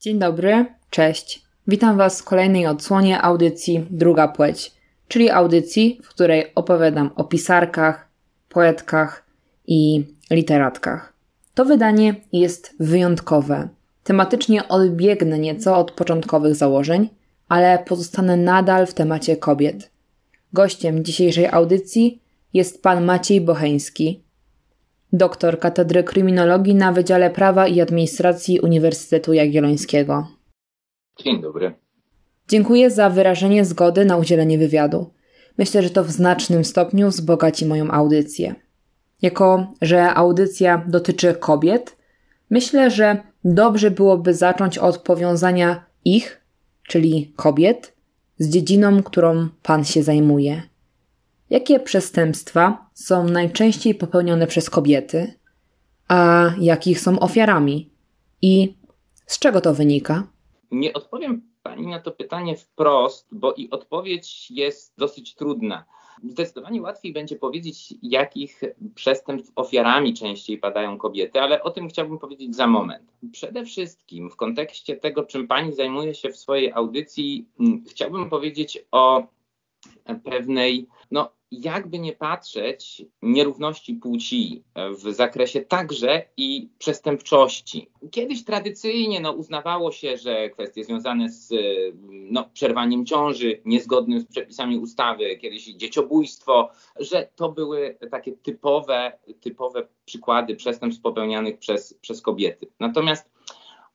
Dzień dobry, cześć. Witam Was w kolejnej odsłonie audycji Druga Płeć, czyli audycji, w której opowiadam o pisarkach, poetkach i literatkach. To wydanie jest wyjątkowe. Tematycznie odbiegnę nieco od początkowych założeń, ale pozostanę nadal w temacie kobiet. Gościem dzisiejszej audycji jest pan Maciej Bocheński, doktor Katedry Kryminologii na Wydziale Prawa i Administracji Uniwersytetu Jagiellońskiego. Dzień dobry. Dziękuję za wyrażenie zgody na udzielenie wywiadu. Myślę, że to w znacznym stopniu wzbogaci moją audycję. Jako, że audycja dotyczy kobiet, myślę, że dobrze byłoby zacząć od powiązania ich, czyli kobiet, z dziedziną, którą Pan się zajmuje. Jakie przestępstwa są najczęściej popełnione przez kobiety, a jakich są ofiarami i z czego to wynika? Nie odpowiem Pani na to pytanie wprost, bo i odpowiedź jest dosyć trudna. Zdecydowanie łatwiej będzie powiedzieć, jakich przestępstw ofiarami częściej padają kobiety, ale o tym chciałbym powiedzieć za moment. Przede wszystkim w kontekście tego, czym Pani zajmuje się w swojej audycji, mm, chciałbym powiedzieć o pewnej no, jakby nie patrzeć, nierówności płci w zakresie także i przestępczości. Kiedyś tradycyjnie no, uznawało się, że kwestie związane z no, przerwaniem ciąży, niezgodnym z przepisami ustawy, kiedyś dzieciobójstwo, że to były takie typowe, typowe przykłady przestępstw popełnianych przez, przez kobiety. Natomiast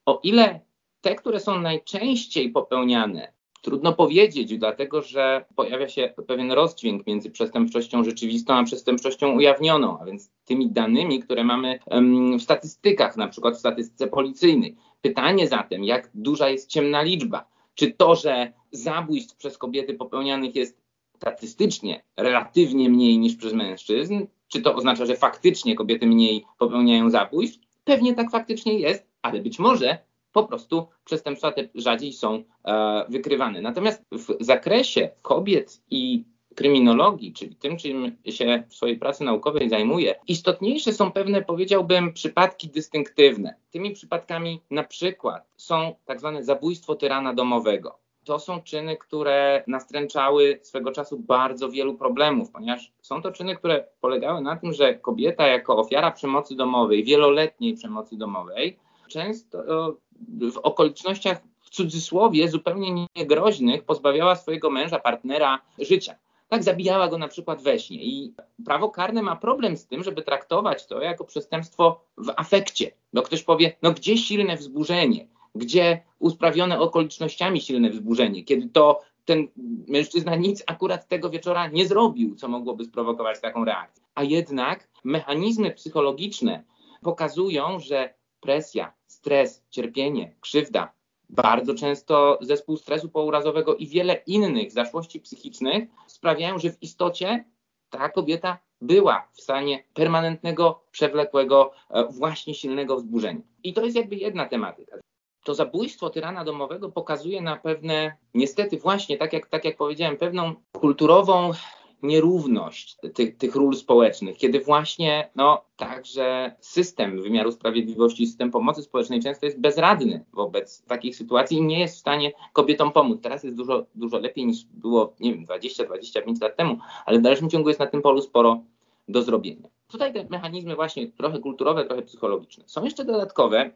o ile te, które są najczęściej popełniane Trudno powiedzieć, dlatego że pojawia się pewien rozdźwięk między przestępczością rzeczywistą a przestępczością ujawnioną, a więc tymi danymi, które mamy w statystykach, na przykład w statystyce policyjnej. Pytanie zatem, jak duża jest ciemna liczba? Czy to, że zabójstw przez kobiety popełnianych jest statystycznie relatywnie mniej niż przez mężczyzn, czy to oznacza, że faktycznie kobiety mniej popełniają zabójstw? Pewnie tak faktycznie jest, ale być może po prostu przestępstwa te rzadziej są e, wykrywane. Natomiast w zakresie kobiet i kryminologii, czyli tym, czym się w swojej pracy naukowej zajmuję, istotniejsze są pewne, powiedziałbym, przypadki dystynktywne. Tymi przypadkami na przykład są tak zwane zabójstwo tyrana domowego. To są czyny, które nastręczały swego czasu bardzo wielu problemów, ponieważ są to czyny, które polegały na tym, że kobieta jako ofiara przemocy domowej, wieloletniej przemocy domowej, często w okolicznościach w cudzysłowie zupełnie niegroźnych pozbawiała swojego męża, partnera życia. Tak zabijała go na przykład we śnie. I prawo karne ma problem z tym, żeby traktować to jako przestępstwo w afekcie. Bo ktoś powie, no gdzie silne wzburzenie, gdzie usprawione okolicznościami silne wzburzenie, kiedy to ten mężczyzna nic akurat tego wieczora nie zrobił, co mogłoby sprowokować taką reakcję. A jednak mechanizmy psychologiczne pokazują, że presja, stres, cierpienie, krzywda, bardzo często zespół stresu pourazowego i wiele innych zaszłości psychicznych sprawiają, że w istocie ta kobieta była w stanie permanentnego, przewlekłego, e, właśnie silnego wzburzenia. I to jest jakby jedna tematyka. To zabójstwo tyrana domowego pokazuje na pewne, niestety właśnie, tak jak, tak jak powiedziałem, pewną kulturową nierówność tych, tych ról społecznych, kiedy właśnie no, także system wymiaru sprawiedliwości, system pomocy społecznej często jest bezradny wobec takich sytuacji i nie jest w stanie kobietom pomóc. Teraz jest dużo, dużo lepiej niż było, nie wiem, 20-25 lat temu, ale w dalszym ciągu jest na tym polu sporo do zrobienia. Tutaj te mechanizmy właśnie trochę kulturowe, trochę psychologiczne. Są jeszcze dodatkowe,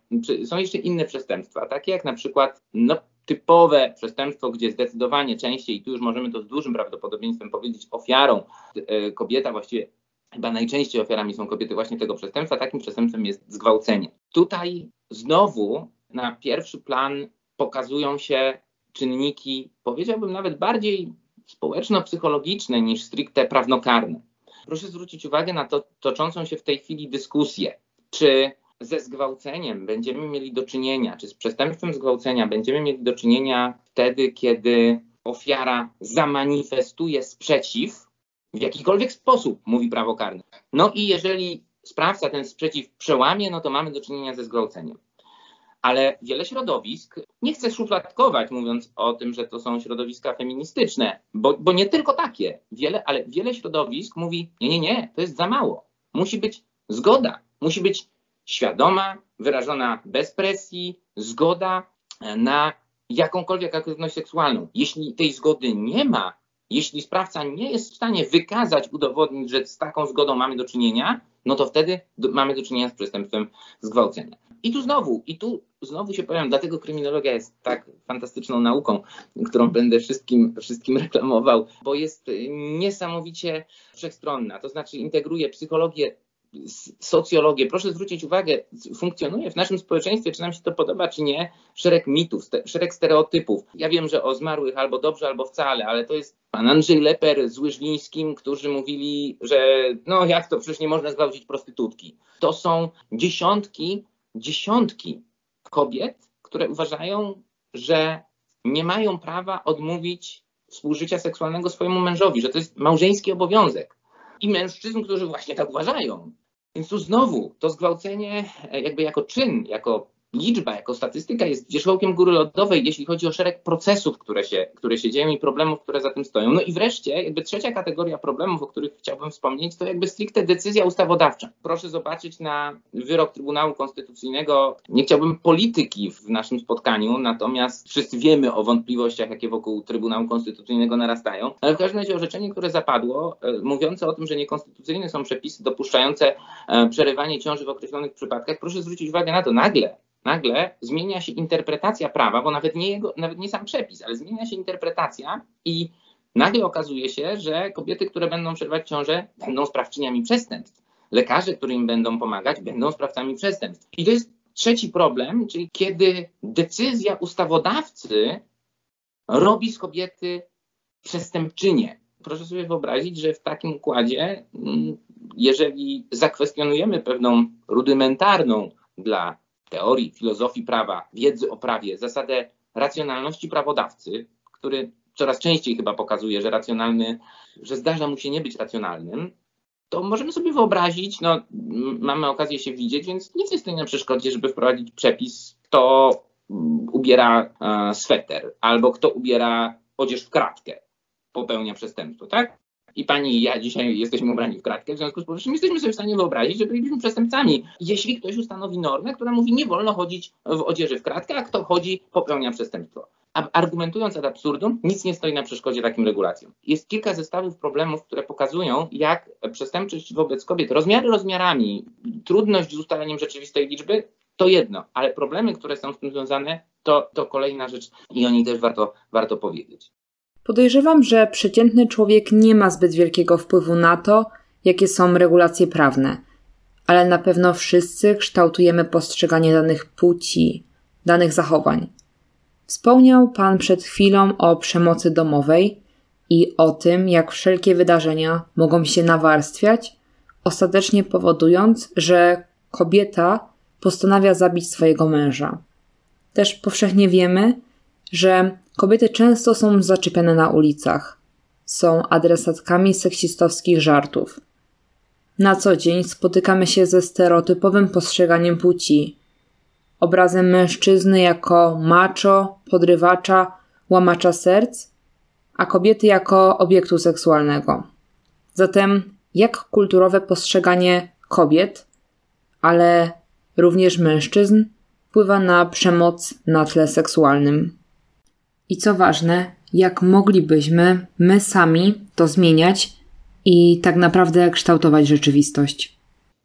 są jeszcze inne przestępstwa, takie jak na przykład no, typowe przestępstwo, gdzie zdecydowanie częściej, i tu już możemy to z dużym prawdopodobieństwem powiedzieć, ofiarą e, kobieta właściwie chyba najczęściej ofiarami są kobiety właśnie tego przestępstwa, takim przestępstwem jest zgwałcenie. Tutaj znowu na pierwszy plan pokazują się czynniki, powiedziałbym nawet bardziej społeczno-psychologiczne niż stricte prawnokarne. Proszę zwrócić uwagę na to toczącą się w tej chwili dyskusję, czy ze zgwałceniem będziemy mieli do czynienia, czy z przestępstwem zgwałcenia będziemy mieli do czynienia wtedy, kiedy ofiara zamanifestuje sprzeciw w jakikolwiek sposób, mówi prawo karne. No i jeżeli sprawca ten sprzeciw przełamie, no to mamy do czynienia ze zgwałceniem. Ale wiele środowisk, nie chcę szufladkować, mówiąc o tym, że to są środowiska feministyczne, bo, bo nie tylko takie, wiele, ale wiele środowisk mówi: nie, nie, nie, to jest za mało. Musi być zgoda, musi być świadoma, wyrażona bez presji, zgoda. na jakąkolwiek aktywność seksualną. Jeśli tej zgody nie ma, jeśli sprawca nie jest w stanie wykazać, udowodnić, że z taką zgodą mamy do czynienia, no to wtedy do, mamy do czynienia z przestępstwem zgwałcenia. I tu znowu, i tu znowu się powiem, dlatego kryminologia jest tak fantastyczną nauką, którą będę wszystkim, wszystkim reklamował, bo jest niesamowicie wszechstronna. To znaczy integruje psychologię socjologię, proszę zwrócić uwagę, funkcjonuje w naszym społeczeństwie, czy nam się to podoba, czy nie, szereg mitów, szereg stereotypów. Ja wiem, że o zmarłych albo dobrze, albo wcale, ale to jest pan Andrzej Leper z Łyżlińskim, którzy mówili, że no jak to, przecież nie można zgwałcić prostytutki. To są dziesiątki, dziesiątki kobiet, które uważają, że nie mają prawa odmówić współżycia seksualnego swojemu mężowi, że to jest małżeński obowiązek i mężczyzn, którzy właśnie tak uważają. Więc tu znowu to zgwałcenie e, jakby jako czyn, jako liczba, jako statystyka jest wierzchołkiem góry lodowej, jeśli chodzi o szereg procesów, które się, które się dzieją i problemów, które za tym stoją. No i wreszcie, jakby trzecia kategoria problemów, o których chciałbym wspomnieć, to jakby stricte decyzja ustawodawcza. Proszę zobaczyć na wyrok Trybunału Konstytucyjnego. Nie chciałbym polityki w naszym spotkaniu, natomiast wszyscy wiemy o wątpliwościach, jakie wokół Trybunału Konstytucyjnego narastają, ale w każdym razie orzeczenie, które zapadło, e, mówiące o tym, że niekonstytucyjne są przepisy dopuszczające e, przerywanie ciąży w określonych przypadkach, proszę zwrócić uwagę na to, nagle nagle zmienia się interpretacja prawa, bo nawet nie, jego, nawet nie sam przepis, ale zmienia się interpretacja i nagle okazuje się, że kobiety, które będą przerwać ciążę, będą sprawczyniami przestępstw. Lekarze, którzy im będą pomagać, będą sprawcami przestępstw. I to jest trzeci problem, czyli kiedy decyzja ustawodawcy robi z kobiety przestępczynię. Proszę sobie wyobrazić, że w takim układzie, mm, jeżeli zakwestionujemy pewną rudymentarną dla teorii, filozofii prawa, wiedzy o prawie, zasadę racjonalności prawodawcy, który coraz częściej chyba pokazuje, że racjonalny, że zdarza mu się nie być racjonalnym, to możemy sobie wyobrazić, no mamy okazję się widzieć, więc nic nie stoi na przeszkodzie, żeby wprowadzić przepis, kto ubiera e, sweter albo kto ubiera odzież w kratkę, popełnia przestępstwo, tak? I pani i ja dzisiaj jesteśmy ubrani w kratkę, w związku z powyższym jesteśmy sobie w stanie wyobrazić, że bylibyśmy przestępcami. Jeśli ktoś ustanowi normę, która mówi, nie wolno chodzić w odzieży w kratkę, a kto chodzi, popełnia przestępstwo. A argumentując ad absurdum, nic nie stoi na przeszkodzie takim regulacjom. Jest kilka zestawów problemów, które pokazują, jak przestępczość wobec kobiet, rozmiary rozmiarami, trudność z ustaleniem rzeczywistej liczby, to jedno, ale problemy, które są z tym związane, to, to kolejna rzecz i o niej też warto, warto powiedzieć. Podejrzewam, że przeciętny człowiek nie ma zbyt wielkiego wpływu na to, jakie są regulacje prawne, ale na pewno wszyscy kształtujemy postrzeganie danych płci, danych zachowań. Wspomniał Pan przed chwilą o przemocy domowej i o tym, jak wszelkie wydarzenia mogą się nawarstwiać, ostatecznie powodując, że kobieta postanawia zabić swojego męża. Też powszechnie wiemy, że kobiety często są zaczepiane na ulicach, są adresatkami seksistowskich żartów. Na co dzień spotykamy się ze stereotypowym postrzeganiem płci, obrazem mężczyzny jako macho, podrywacza, łamacza serc, a kobiety jako obiektu seksualnego. Zatem, jak kulturowe postrzeganie kobiet, ale również mężczyzn, wpływa na przemoc na tle seksualnym? I co ważne, jak moglibyśmy my sami to zmieniać i tak naprawdę kształtować rzeczywistość?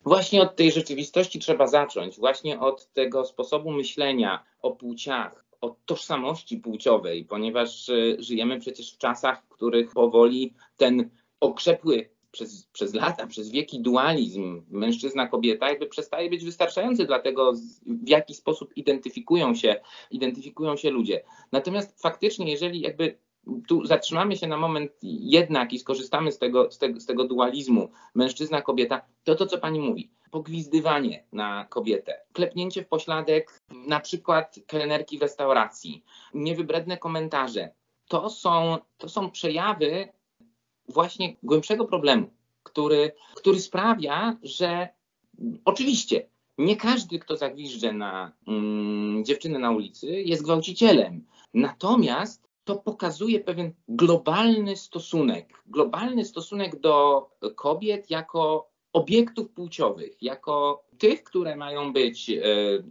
Właśnie od tej rzeczywistości trzeba zacząć, właśnie od tego sposobu myślenia o płciach, o tożsamości płciowej, ponieważ e, żyjemy przecież w czasach, w których powoli ten okrzepły przez, przez lata, przez wieki dualizm mężczyzna-kobieta jakby przestaje być wystarczający dla tego, w jaki sposób identyfikują się, identyfikują się ludzie. Natomiast faktycznie, jeżeli jakby tu zatrzymamy się na moment jednak i skorzystamy z tego, z tego, z tego dualizmu mężczyzna-kobieta, to to, co pani mówi. Pogwizdywanie na kobietę, klepnięcie w pośladek na przykład kelnerki w restauracji, niewybredne komentarze. To są, to są przejawy właśnie głębszego problemu, który, który sprawia, że oczywiście nie każdy, kto zagwiżdże na mm, dziewczynę na ulicy, jest gwałcicielem. Natomiast to pokazuje pewien globalny stosunek, globalny stosunek do kobiet jako obiektów płciowych, jako tych, które mają być e,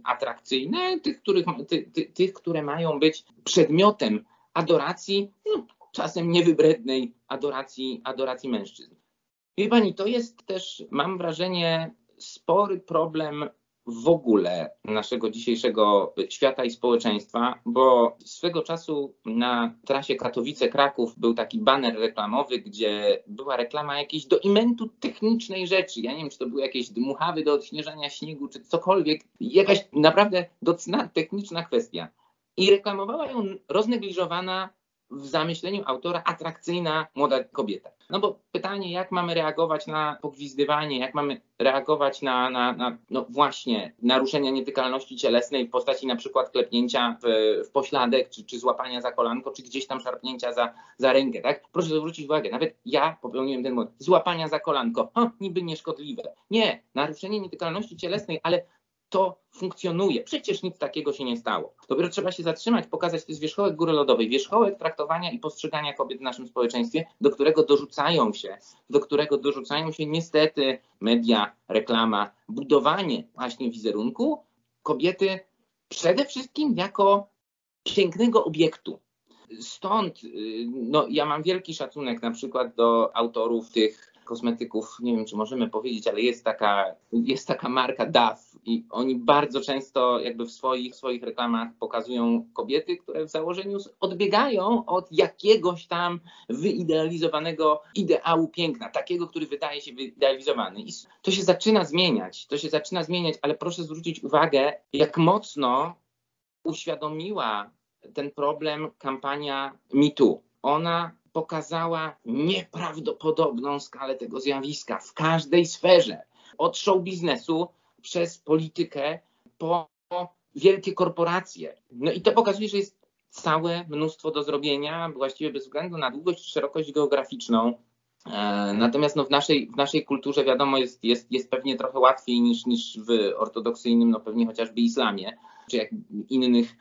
atrakcyjne, tych, których, ty, ty, tych, które mają być przedmiotem adoracji, no, czasem niewybrednej adoracji, adoracji mężczyzn. Wie pani, to jest też, mam wrażenie, spory problem w ogóle naszego dzisiejszego świata i społeczeństwa, bo swego czasu na trasie Katowice-Kraków był taki baner reklamowy, gdzie była reklama jakiejś do imentu technicznej rzeczy. Ja nie wiem, czy to były jakieś dmuchawy do odśnieżania śniegu, czy cokolwiek. Jakaś naprawdę docna techniczna kwestia. I reklamowała ją roznegliżowana w zamyśleniu autora atrakcyjna młoda kobieta. No bo pytanie, jak mamy reagować na pogwizdywanie, jak mamy reagować na, na, na no właśnie naruszenia nietykalności cielesnej w postaci na przykład klepnięcia w, w pośladek, czy, czy złapania za kolanko, czy gdzieś tam szarpnięcia za, za rękę, tak? Proszę zwrócić uwagę, nawet ja popełniłem ten błąd. Złapania za kolanko, o, niby nieszkodliwe. Nie, naruszenie nietykalności cielesnej, ale to funkcjonuje. Przecież nic takiego się nie stało. Dopiero trzeba się zatrzymać, pokazać, to jest wierzchołek góry lodowej, wierzchołek traktowania i postrzegania kobiet w naszym społeczeństwie, do którego dorzucają się, do którego dorzucają się niestety media, reklama, budowanie właśnie wizerunku kobiety przede wszystkim jako pięknego obiektu. Stąd y, no, ja mam wielki szacunek na przykład do autorów tych kosmetyków, nie wiem czy możemy powiedzieć, ale jest taka, jest taka marka DAF i oni bardzo często jakby w swoich, swoich reklamach pokazują kobiety, które w założeniu odbiegają od jakiegoś tam wyidealizowanego ideału piękna, takiego, który wydaje się wyidealizowany. I to się zaczyna zmieniać, to się zaczyna zmieniać, ale proszę zwrócić uwagę, jak mocno uświadomiła ten problem kampania MeToo. Ona pokazała nieprawdopodobną skalę tego zjawiska w każdej sferze. Od show biznesu przez politykę po wielkie korporacje. No i to pokazuje, że jest całe mnóstwo do zrobienia, właściwie bez względu na długość czy szerokość geograficzną. E, natomiast no w, naszej, w naszej kulturze wiadomo jest, jest, jest pewnie trochę łatwiej niż, niż w ortodoksyjnym, no pewnie chociażby islamie, czy jak innych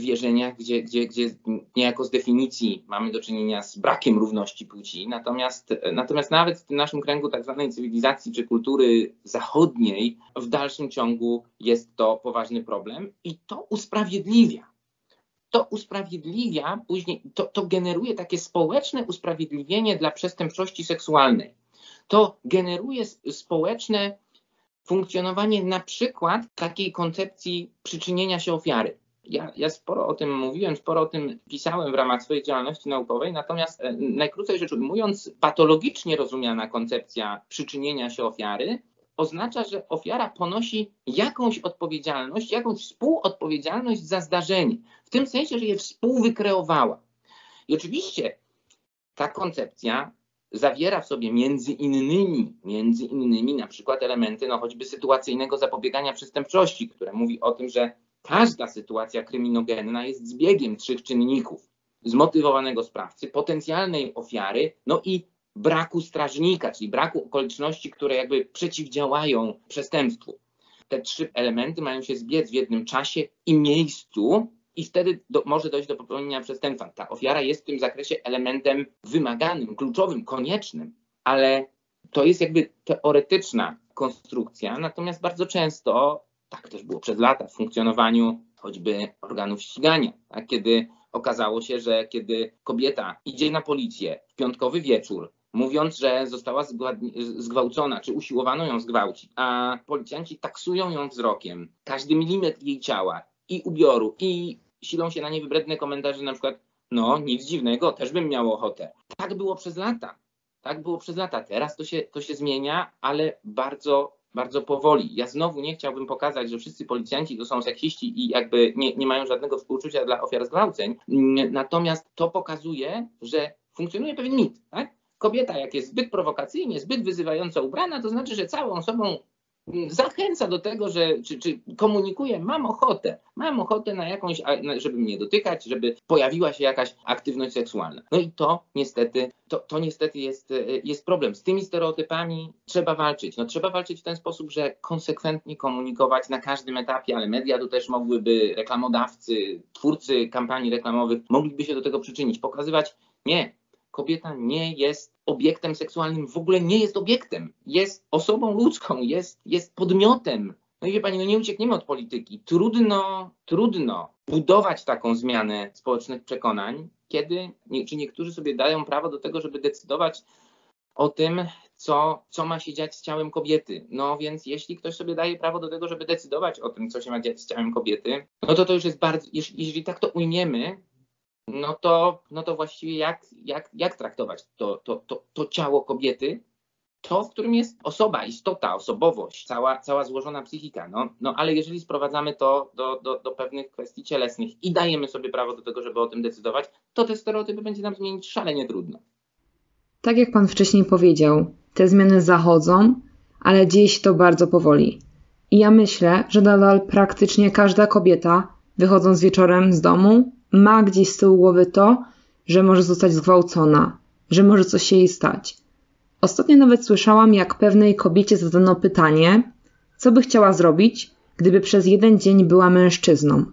wierzeniach, gdzie, gdzie, gdzie niejako z definicji mamy do czynienia z brakiem równości płci. Natomiast, natomiast nawet w tym naszym kręgu tak zwanej cywilizacji czy kultury zachodniej w dalszym ciągu jest to poważny problem i to usprawiedliwia. To usprawiedliwia później, to, to generuje takie społeczne usprawiedliwienie dla przestępczości seksualnej. To generuje społeczne funkcjonowanie na przykład takiej koncepcji przyczynienia się ofiary. Ja, ja sporo o tym mówiłem, sporo o tym pisałem w ramach swojej działalności naukowej, natomiast e, najkrócej rzecz ujmując, patologicznie rozumiana koncepcja przyczynienia się ofiary oznacza, że ofiara ponosi jakąś odpowiedzialność, jakąś współodpowiedzialność za zdarzenie, w tym sensie, że je współwykreowała. I oczywiście ta koncepcja zawiera w sobie między innymi, między innymi na przykład elementy no choćby sytuacyjnego zapobiegania przestępczości, które mówi o tym, że Każda sytuacja kryminogenna jest zbiegiem trzech czynników: zmotywowanego sprawcy, potencjalnej ofiary, no i braku strażnika, czyli braku okoliczności, które jakby przeciwdziałają przestępstwu. Te trzy elementy mają się zbiec w jednym czasie i miejscu, i wtedy do, może dojść do popełnienia przestępstwa. Ta ofiara jest w tym zakresie elementem wymaganym, kluczowym, koniecznym, ale to jest jakby teoretyczna konstrukcja, natomiast bardzo często tak też było przez lata w funkcjonowaniu choćby organów ścigania. Tak? Kiedy okazało się, że kiedy kobieta idzie na policję w piątkowy wieczór, mówiąc, że została zgwałcona, czy usiłowano ją zgwałcić, a policjanci taksują ją wzrokiem, każdy milimetr jej ciała i ubioru, i silą się na nie wybredne komentarze, na przykład, no nic dziwnego, też bym miał ochotę. Tak było przez lata. Tak było przez lata. Teraz to się, to się zmienia, ale bardzo bardzo powoli. Ja znowu nie chciałbym pokazać, że wszyscy policjanci to są seksiści i jakby nie, nie mają żadnego współczucia dla ofiar zgwałceń. Natomiast to pokazuje, że funkcjonuje pewien mit. Tak? Kobieta, jak jest zbyt prowokacyjnie, zbyt wyzywająco ubrana, to znaczy, że całą sobą zachęca do tego, że czy, czy komunikuje, mam ochotę, mam ochotę na jakąś, żeby mnie dotykać, żeby pojawiła się jakaś aktywność seksualna. No i to niestety, to, to niestety jest, jest problem. Z tymi stereotypami trzeba walczyć. No, trzeba walczyć w ten sposób, że konsekwentnie komunikować na każdym etapie, ale media tu też mogłyby, reklamodawcy, twórcy kampanii reklamowych mogliby się do tego przyczynić, pokazywać, nie, kobieta nie jest obiektem seksualnym, w ogóle nie jest obiektem. Jest osobą ludzką, jest, jest podmiotem. No i wie pani, no nie uciekniemy od polityki. Trudno, trudno budować taką zmianę społecznych przekonań, kiedy nie, czy niektórzy sobie dają prawo do tego, żeby decydować o tym, co, co ma się dziać z ciałem kobiety. No więc jeśli ktoś sobie daje prawo do tego, żeby decydować o tym, co się ma dziać z ciałem kobiety, no to to już jest bardzo, jeśli, jeżeli tak to ujmiemy, no to, no to właściwie jak, jak, jak traktować to, to, to, to ciało kobiety, to, w którym jest osoba, istota, osobowość, cała, cała złożona psychika. No, no ale jeżeli sprowadzamy to do, do, do pewnych kwestii cielesnych i dajemy sobie prawo do tego, żeby o tym decydować, to te stereotypy będzie nam zmienić szalenie trudno. Tak jak Pan wcześniej powiedział, te zmiany zachodzą, ale dzieje się to bardzo powoli. I ja myślę, że nadal praktycznie każda kobieta, wychodząc wieczorem z domu, ma gdzieś z tyłu głowy to, że może zostać zgwałcona, że może coś jej stać. Ostatnio nawet słyszałam, jak pewnej kobiecie zadano pytanie, co by chciała zrobić, gdyby przez jeden dzień była mężczyzną.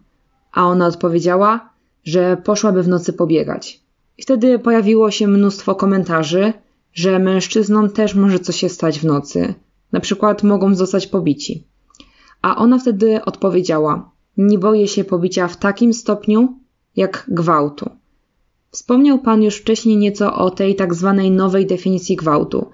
A ona odpowiedziała, że poszłaby w nocy pobiegać. I wtedy pojawiło się mnóstwo komentarzy, że mężczyznom też może coś się stać w nocy. Na przykład mogą zostać pobici. A ona wtedy odpowiedziała: Nie boję się pobicia w takim stopniu, jak gwałtu. Wspomniał Pan już wcześniej nieco o tej tak zwanej nowej definicji gwałtu,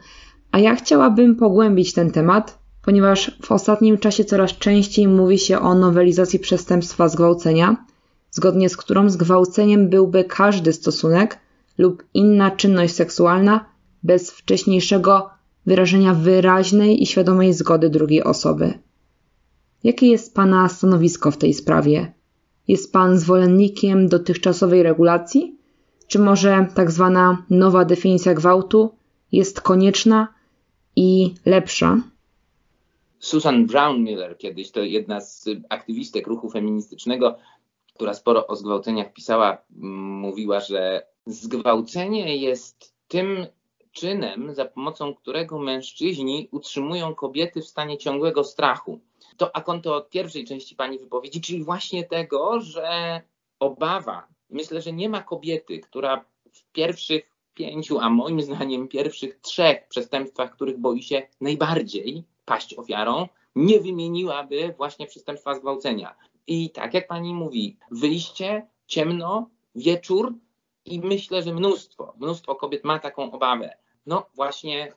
a ja chciałabym pogłębić ten temat, ponieważ w ostatnim czasie coraz częściej mówi się o nowelizacji przestępstwa zgwałcenia, zgodnie z którą zgwałceniem byłby każdy stosunek lub inna czynność seksualna bez wcześniejszego wyrażenia wyraźnej i świadomej zgody drugiej osoby. Jakie jest Pana stanowisko w tej sprawie? Jest Pan zwolennikiem dotychczasowej regulacji? Czy może tak zwana nowa definicja gwałtu jest konieczna i lepsza? Susan Brown Miller, kiedyś to jedna z aktywistek ruchu feministycznego, która sporo o zgwałceniach pisała, mówiła, że zgwałcenie jest tym czynem, za pomocą którego mężczyźni utrzymują kobiety w stanie ciągłego strachu. To a konto od pierwszej części pani wypowiedzi, czyli właśnie tego, że obawa, myślę, że nie ma kobiety, która w pierwszych pięciu, a moim zdaniem pierwszych trzech przestępstwach, których boi się najbardziej paść ofiarą, nie wymieniłaby właśnie przestępstwa zgwałcenia. I tak jak pani mówi, wyjście, ciemno, wieczór i myślę, że mnóstwo, mnóstwo kobiet ma taką obawę. No właśnie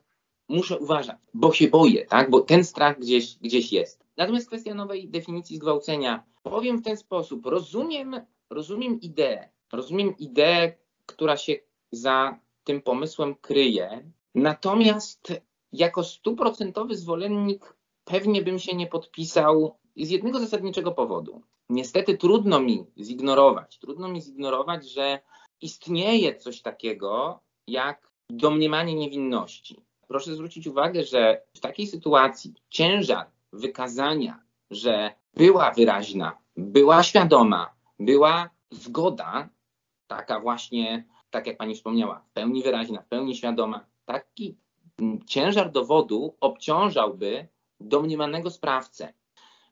muszę uważać, bo się boję, tak? Bo ten strach gdzieś, gdzieś jest. Natomiast kwestia nowej definicji zgwałcenia. Powiem w ten sposób. Rozumiem, rozumiem ideę. Rozumiem ideę, która się za tym pomysłem kryje. Natomiast jako stuprocentowy zwolennik pewnie bym się nie podpisał z jednego zasadniczego powodu. Niestety trudno mi zignorować, trudno mi zignorować, że istnieje coś takiego jak domniemanie niewinności. Proszę zwrócić uwagę, że w takiej sytuacji ciężar wykazania, że była wyraźna, była świadoma, była zgoda, taka właśnie, tak jak pani wspomniała, w pełni wyraźna, w pełni świadoma, taki ciężar dowodu obciążałby domniemanego sprawcę.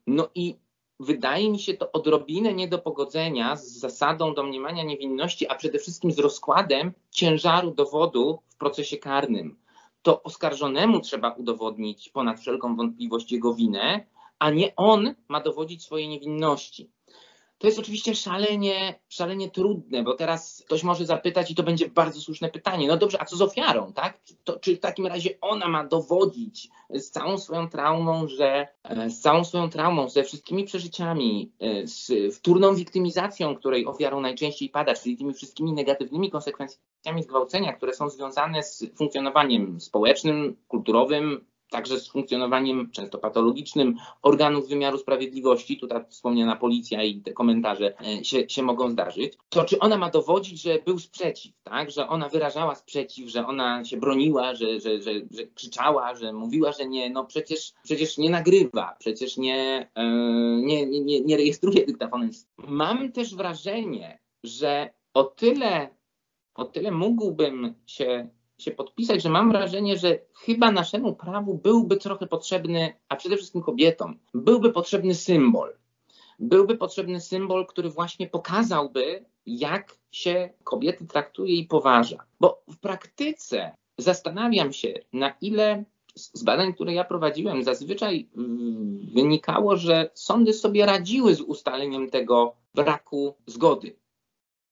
No i wydaje mi się to odrobinę nie do pogodzenia z zasadą domniemania niewinności, a przede wszystkim z rozkładem ciężaru dowodu w procesie karnym. To oskarżonemu trzeba udowodnić ponad wszelką wątpliwość jego winę, a nie on ma dowodzić swojej niewinności. To jest oczywiście szalenie, szalenie trudne, bo teraz ktoś może zapytać, i to będzie bardzo słuszne pytanie. No dobrze, a co z ofiarą, tak? To, czy w takim razie ona ma dowodzić z całą swoją traumą, że e, z całą swoją traumą, ze wszystkimi przeżyciami, e, z wtórną wiktymizacją, której ofiarą najczęściej pada, czyli tymi wszystkimi negatywnymi konsekwencjami zgwałcenia, które są związane z funkcjonowaniem społecznym, kulturowym, także z funkcjonowaniem często patologicznym organów wymiaru sprawiedliwości, tutaj wspomniana policja i te komentarze e, się, się mogą zdarzyć, to czy ona ma dowodzić, że był sprzeciw, tak? że ona wyrażała sprzeciw, że ona się broniła, że, że, że, że krzyczała, że mówiła, że nie, no przecież, przecież nie nagrywa, przecież nie, yy, nie, nie, nie rejestruje dyktafonem. Mam też wrażenie, że o tyle, o tyle mógłbym się się podpisać, że mam wrażenie, że chyba naszemu prawu byłby trochę potrzebny, a przede wszystkim kobietom, byłby potrzebny symbol. Byłby potrzebny symbol, który właśnie pokazałby, jak się kobiety traktuje i poważa. Bo w praktyce zastanawiam się, na ile z badań, które ja prowadziłem, zazwyczaj wynikało, że sądy sobie radziły z ustaleniem tego braku zgody.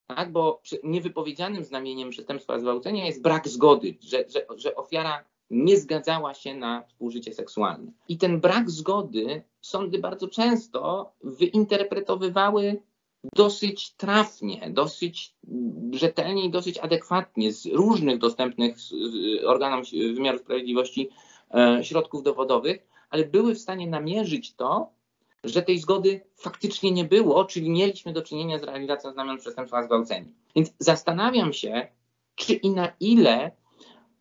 Tak, bo niewypowiedzianym znamieniem przestępstwa zgwałcenia jest brak zgody, że, że, że ofiara nie zgadzała się na współżycie seksualne. I ten brak zgody sądy bardzo często wyinterpretowywały dosyć trafnie, dosyć rzetelnie i dosyć adekwatnie z różnych dostępnych organom wymiaru sprawiedliwości e, środków dowodowych, ale były w stanie namierzyć to, że tej zgody faktycznie nie było, czyli mieliśmy do czynienia z realizacją znamion przestępstwa zgwałcenia. Więc zastanawiam się, czy i na ile,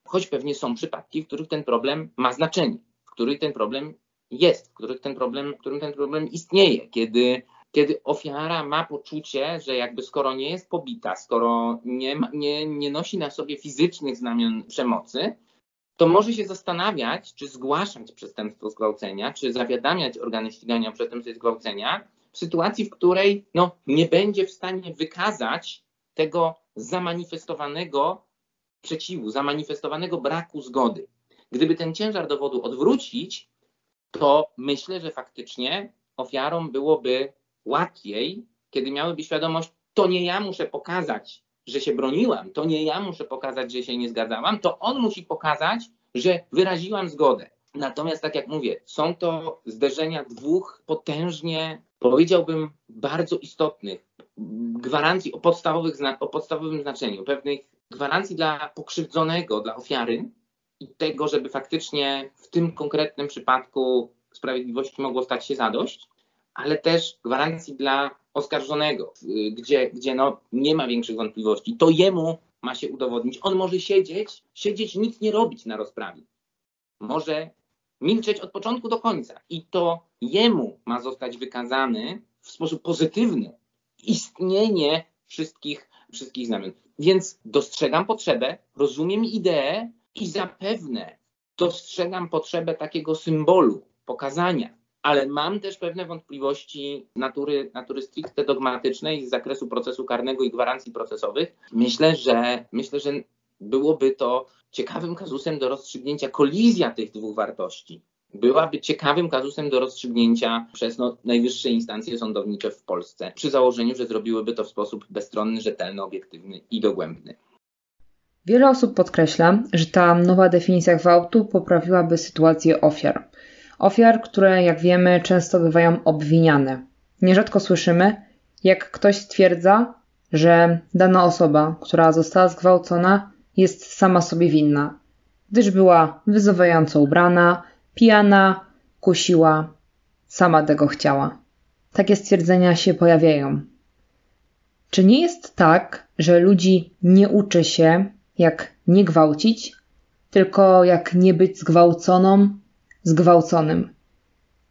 choć pewnie są przypadki, w których ten problem ma znaczenie, w których ten problem jest, w których ten problem, w którym ten problem istnieje, kiedy, kiedy ofiara ma poczucie, że jakby skoro nie jest pobita, skoro nie, nie, nie nosi na sobie fizycznych znamion przemocy, to może się zastanawiać, czy zgłaszać przestępstwo zgwałcenia, czy zawiadamiać organy ścigania o przestępstwie zgwałcenia w sytuacji, w której no, nie będzie w stanie wykazać tego zamanifestowanego sprzeciwu, zamanifestowanego braku zgody. Gdyby ten ciężar dowodu odwrócić, to myślę, że faktycznie ofiarom byłoby łatwiej, kiedy miałyby świadomość, to nie ja muszę pokazać, że się broniłam, to nie ja muszę pokazać, że się nie zgadzałam, to on musi pokazać, że wyraziłam zgodę. Natomiast, tak jak mówię, są to zderzenia dwóch potężnie, powiedziałbym, bardzo istotnych gwarancji o, podstawowych, o podstawowym znaczeniu, pewnych gwarancji dla pokrzywdzonego, dla ofiary i tego, żeby faktycznie w tym konkretnym przypadku sprawiedliwości mogło stać się zadość, ale też gwarancji dla oskarżonego, gdzie, gdzie no nie ma większych wątpliwości. To jemu ma się udowodnić. On może siedzieć, siedzieć, nic nie robić na rozprawie. Może milczeć od początku do końca. I to jemu ma zostać wykazany w sposób pozytywny istnienie wszystkich, wszystkich znamion. Więc dostrzegam potrzebę, rozumiem ideę i zapewne dostrzegam potrzebę takiego symbolu, pokazania ale mam też pewne wątpliwości natury, natury stricte dogmatycznej z zakresu procesu karnego i gwarancji procesowych. Myślę, że myślę, że byłoby to ciekawym kazusem do rozstrzygnięcia kolizja tych dwóch wartości. Byłaby ciekawym kazusem do rozstrzygnięcia przez no, najwyższe instancje sądownicze w Polsce, przy założeniu, że zrobiłyby to w sposób bezstronny, rzetelny, obiektywny i dogłębny. Wiele osób podkreśla, że ta nowa definicja gwałtu poprawiłaby sytuację ofiar ofiar, które, jak wiemy, często bywają obwiniane. Nierzadko słyszymy, jak ktoś stwierdza, że dana osoba, która została zgwałcona, jest sama sobie winna, gdyż była wyzywająco ubrana, pijana, kusiła, sama tego chciała. Takie stwierdzenia się pojawiają. Czy nie jest tak, że ludzi nie uczy się, jak nie gwałcić, tylko jak nie być zgwałconą zgwałconym.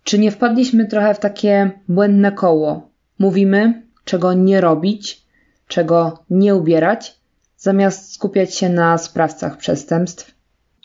Czy nie wpadliśmy trochę w takie błędne koło? Mówimy, czego nie robić, czego nie ubierać, zamiast skupiać się na sprawcach przestępstw?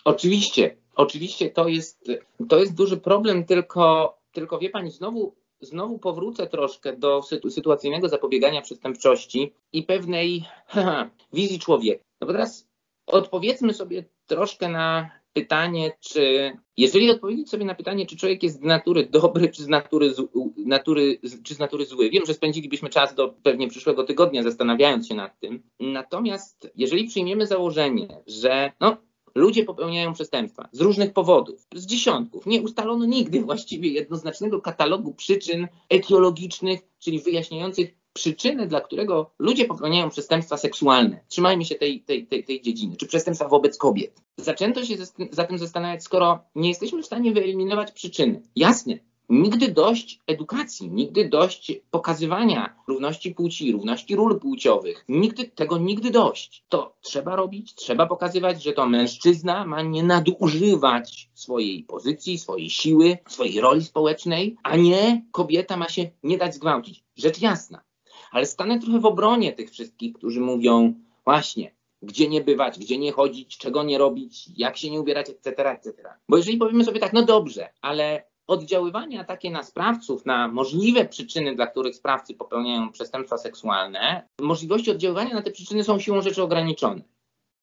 Oczywiście, oczywiście to jest, to jest duży problem, tylko, tylko wie pani, znowu, znowu powrócę troszkę do sytuacyjnego zapobiegania przestępczości i pewnej haha, wizji człowieka. No bo teraz odpowiedzmy sobie troszkę na pytanie, czy jeżeli odpowiedzieć sobie na pytanie, czy człowiek jest z natury dobry, czy z natury, z, natury, czy z natury zły, wiem, że spędzilibyśmy czas do pewnie przyszłego tygodnia zastanawiając się nad tym. Natomiast jeżeli przyjmiemy założenie, że no, ludzie popełniają przestępstwa z różnych powodów, z dziesiątków, nie ustalono nigdy właściwie jednoznacznego katalogu przyczyn etiologicznych, czyli wyjaśniających przyczyny, dla którego ludzie popełniają przestępstwa seksualne. Trzymajmy się tej, tej, tej, tej dziedziny, czy przestępstwa wobec kobiet. Zaczęto się zatem zastanawiać, skoro nie jesteśmy w stanie wyeliminować przyczyny. Jasne, nigdy dość edukacji, nigdy dość pokazywania równości płci, równości ról płciowych. Nigdy tego nigdy dość. To trzeba robić, trzeba pokazywać, że to mężczyzna ma nie nadużywać swojej pozycji, swojej siły, swojej roli społecznej, a nie kobieta ma się nie dać zgwałcić. Rzecz jasna. Ale stanę trochę w obronie tych wszystkich, którzy mówią właśnie, gdzie nie bywać, gdzie nie chodzić, czego nie robić, jak się nie ubierać, etc., etc. Bo jeżeli powiemy sobie tak, no dobrze, ale oddziaływania takie na sprawców, na możliwe przyczyny, dla których sprawcy popełniają przestępstwa seksualne, możliwości oddziaływania na te przyczyny są siłą rzeczy ograniczone.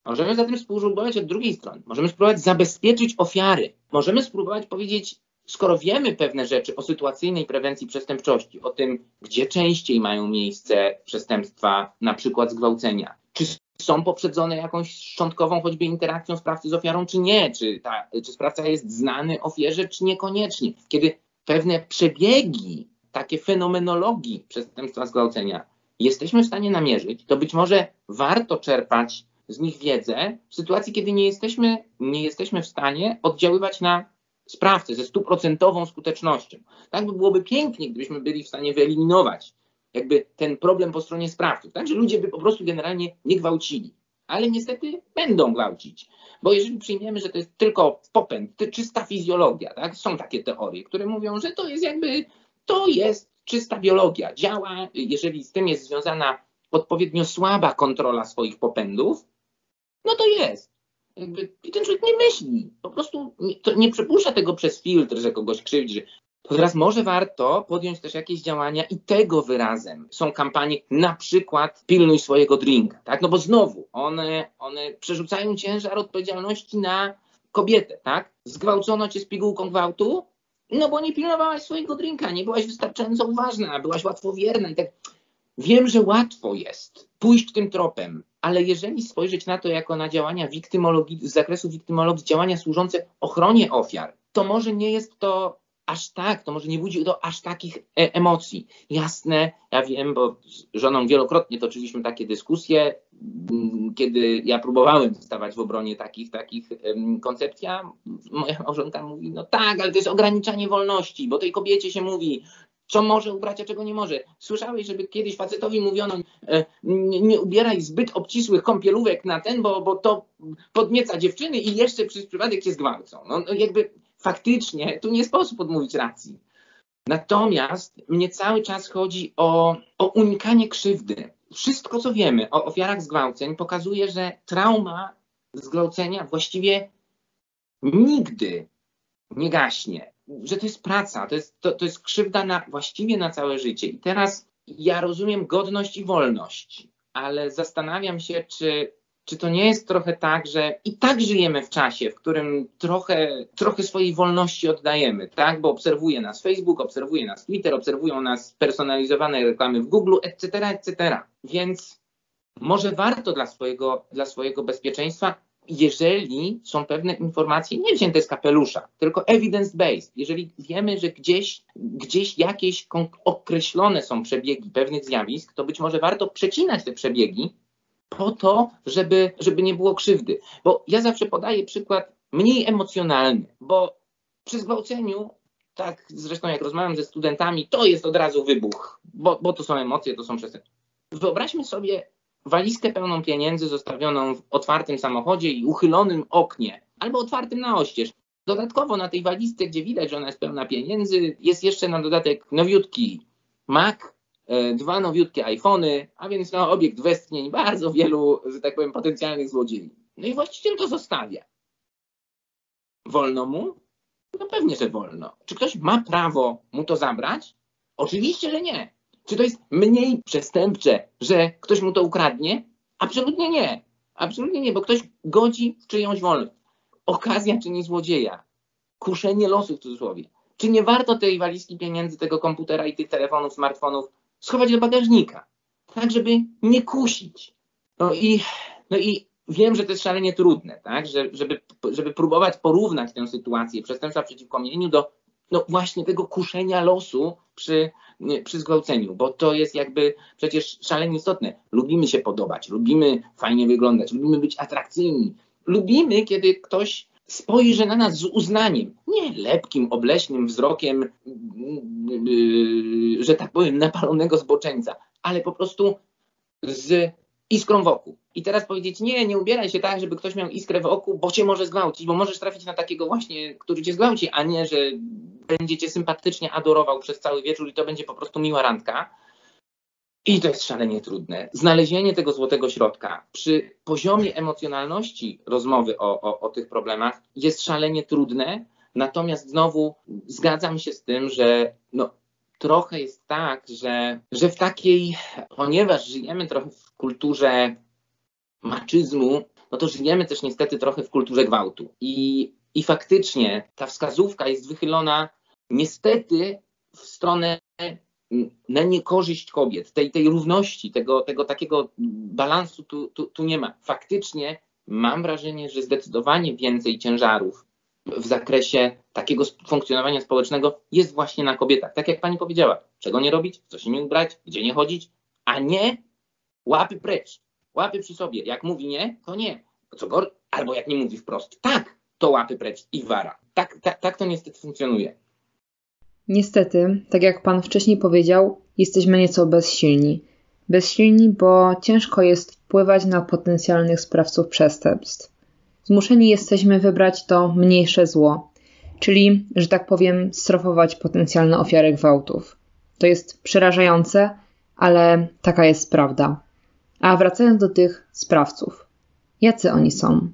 Możemy zatem spróbować od drugiej strony. Możemy spróbować zabezpieczyć ofiary. Możemy spróbować powiedzieć, skoro wiemy pewne rzeczy o sytuacyjnej prewencji przestępczości, o tym, gdzie częściej mają miejsce przestępstwa, na przykład zgwałcenia, czy są poprzedzone jakąś szczątkową choćby interakcją sprawcy z ofiarą, czy nie, czy, ta, czy sprawca jest znany ofierze, czy niekoniecznie. Kiedy pewne przebiegi, takie fenomenologii przestępstwa zgwałcenia jesteśmy w stanie namierzyć, to być może warto czerpać z nich wiedzę w sytuacji, kiedy nie jesteśmy, nie jesteśmy w stanie oddziaływać na sprawcę ze stuprocentową skutecznością. Tak by byłoby pięknie, gdybyśmy byli w stanie wyeliminować jakby ten problem po stronie sprawców. Także ludzie by po prostu generalnie nie gwałcili. Ale niestety będą gwałcić. Bo jeżeli przyjmiemy, że to jest tylko popęd, to czysta fizjologia, tak? Są takie teorie, które mówią, że to jest jakby, to jest czysta biologia. Działa, jeżeli z tym jest związana odpowiednio słaba kontrola swoich popędów, no to jest. Jakby, I ten człowiek nie myśli. Po prostu nie, nie przepuszcza tego przez filtr, że kogoś krzywdzi, to teraz może warto podjąć też jakieś działania i tego wyrazem są kampanie, na przykład pilnuj swojego drinka, tak? No bo znowu one, one przerzucają ciężar odpowiedzialności na kobietę, tak? Zgwałcono cię z pigułką gwałtu, no bo nie pilnowałaś swojego drinka, nie byłaś wystarczająco uważna, byłaś łatwowierna i tak. Wiem, że łatwo jest pójść tym tropem, ale jeżeli spojrzeć na to jako na działania wiktymologii, z zakresu wiktymologii, działania służące ochronie ofiar, to może nie jest to aż tak, to może nie budzi to aż takich e emocji. Jasne, ja wiem, bo z żoną wielokrotnie toczyliśmy takie dyskusje, mm, kiedy ja próbowałem stawać w obronie takich, takich um, koncepcji, a moja małżonka mówi, no tak, ale to jest ograniczanie wolności, bo tej kobiecie się mówi, co może ubrać, a czego nie może. Słyszałeś, żeby kiedyś facetowi mówiono, e, nie, ubieraj zbyt obcisłych kąpielówek na ten, bo, bo to podnieca dziewczyny i jeszcze przez przypadek cię zgwałcą. No, no jakby faktycznie tu nie sposób odmówić racji. Natomiast mnie cały czas chodzi o, o unikanie krzywdy. Wszystko, co wiemy o ofiarach zgwałceń, pokazuje, że trauma zgwałcenia właściwie nigdy nie gaśnie. Że to jest praca, to jest, to, to jest krzywda na, właściwie na całe życie. I teraz ja rozumiem godność i wolność, ale zastanawiam się, czy czy to nie jest trochę tak, że i tak żyjemy w czasie, w którym trochę, trochę swojej wolności oddajemy, tak? Bo obserwuje nas Facebook, obserwuje nas Twitter, obserwują nas personalizowane reklamy w Google, etc., etc. Więc może warto dla swojego, dla swojego bezpieczeństwa, jeżeli są pewne informacje nie wzięte z kapelusza, tylko evidence-based, jeżeli wiemy, że gdzieś, gdzieś jakieś określone są przebiegi pewnych zjawisk, to być może warto przecinać te przebiegi po to, żeby, żeby nie było krzywdy. Bo ja zawsze podaję przykład mniej emocjonalny, bo przy zgwałceniu, tak zresztą jak rozmawiam ze studentami, to jest od razu wybuch, bo, bo to są emocje, to są przestępstwa. Wyobraźmy sobie walizkę pełną pieniędzy zostawioną w otwartym samochodzie i uchylonym oknie, albo otwartym na oścież. Dodatkowo na tej walizce, gdzie widać, że ona jest pełna pieniędzy, jest jeszcze na dodatek nowiutki Mac, E, dwa nowiutkie iPhony, a więc no, obiekt westchnień bardzo wielu, że tak powiem, potencjalnych złodziei. No i właściciel to zostawia. Wolno mu? No pewnie, że wolno. Czy ktoś ma prawo mu to zabrać? Oczywiście, że nie. Czy to jest mniej przestępcze, że ktoś mu to ukradnie? Absolutnie nie. Absolutnie nie, bo ktoś godzi w czyjąś wolność. Okazja czyni złodzieja. Kuszenie losu w cudzysłowie. Czy nie warto tej walizki pieniędzy, tego komputera i tych telefonów, smartfonów schować do bagażnika, tak, żeby nie kusić. No i, no i wiem, że to jest szalenie trudne, tak, że, żeby, żeby próbować porównać tę sytuację przestępstwa przeciwko mieniu do no właśnie tego kuszenia losu przy, przy zgwałceniu, bo to jest jakby przecież szalenie istotne. Lubimy się podobać, lubimy fajnie wyglądać, lubimy być atrakcyjni, lubimy, kiedy ktoś spojrzy na nas z uznaniem, nie lepkim, obleśnym wzrokiem, yy, że tak powiem, napalonego zboczeńca, ale po prostu z iskrą wokół. I teraz powiedzieć, nie, nie ubieraj się tak, żeby ktoś miał iskrę w oku, bo cię może zgwałcić, bo możesz trafić na takiego właśnie, który cię zgwałci, a nie, że będzie cię sympatycznie adorował przez cały wieczór i to będzie po prostu miła randka i to jest szalenie trudne. Znalezienie tego złotego środka przy poziomie emocjonalności rozmowy o, o, o tych problemach jest szalenie trudne. Natomiast znowu zgadzam się z tym, że no, trochę jest tak, że, że w takiej, ponieważ żyjemy trochę w kulturze maczyzmu, no to żyjemy też niestety trochę w kulturze gwałtu. I, i faktycznie ta wskazówka jest wychylona niestety w stronę na niekorzyść kobiet, tej, tej równości, tego, tego takiego balansu tu, tu, tu nie ma. Faktycznie mam wrażenie, że zdecydowanie więcej ciężarów w zakresie takiego funkcjonowania społecznego jest właśnie na kobietach. Tak jak pani powiedziała, czego nie robić, co się nie ubrać, gdzie nie chodzić, a nie łapy precz, łapy przy sobie. Jak mówi nie, to nie. Co gor, albo jak nie mówi wprost, tak, to łapy precz i wara. Tak, tak, tak to niestety funkcjonuje. Niestety, tak jak pan wcześniej powiedział, jesteśmy nieco bezsilni. Bezsilni, bo ciężko jest wpływać na potencjalnych sprawców przestępstw. Zmuszeni jesteśmy wybrać to mniejsze zło, czyli, że tak powiem, strofować potencjalne ofiary gwałtów. To jest przerażające, ale taka jest prawda. A wracając do tych sprawców. Jacy oni są?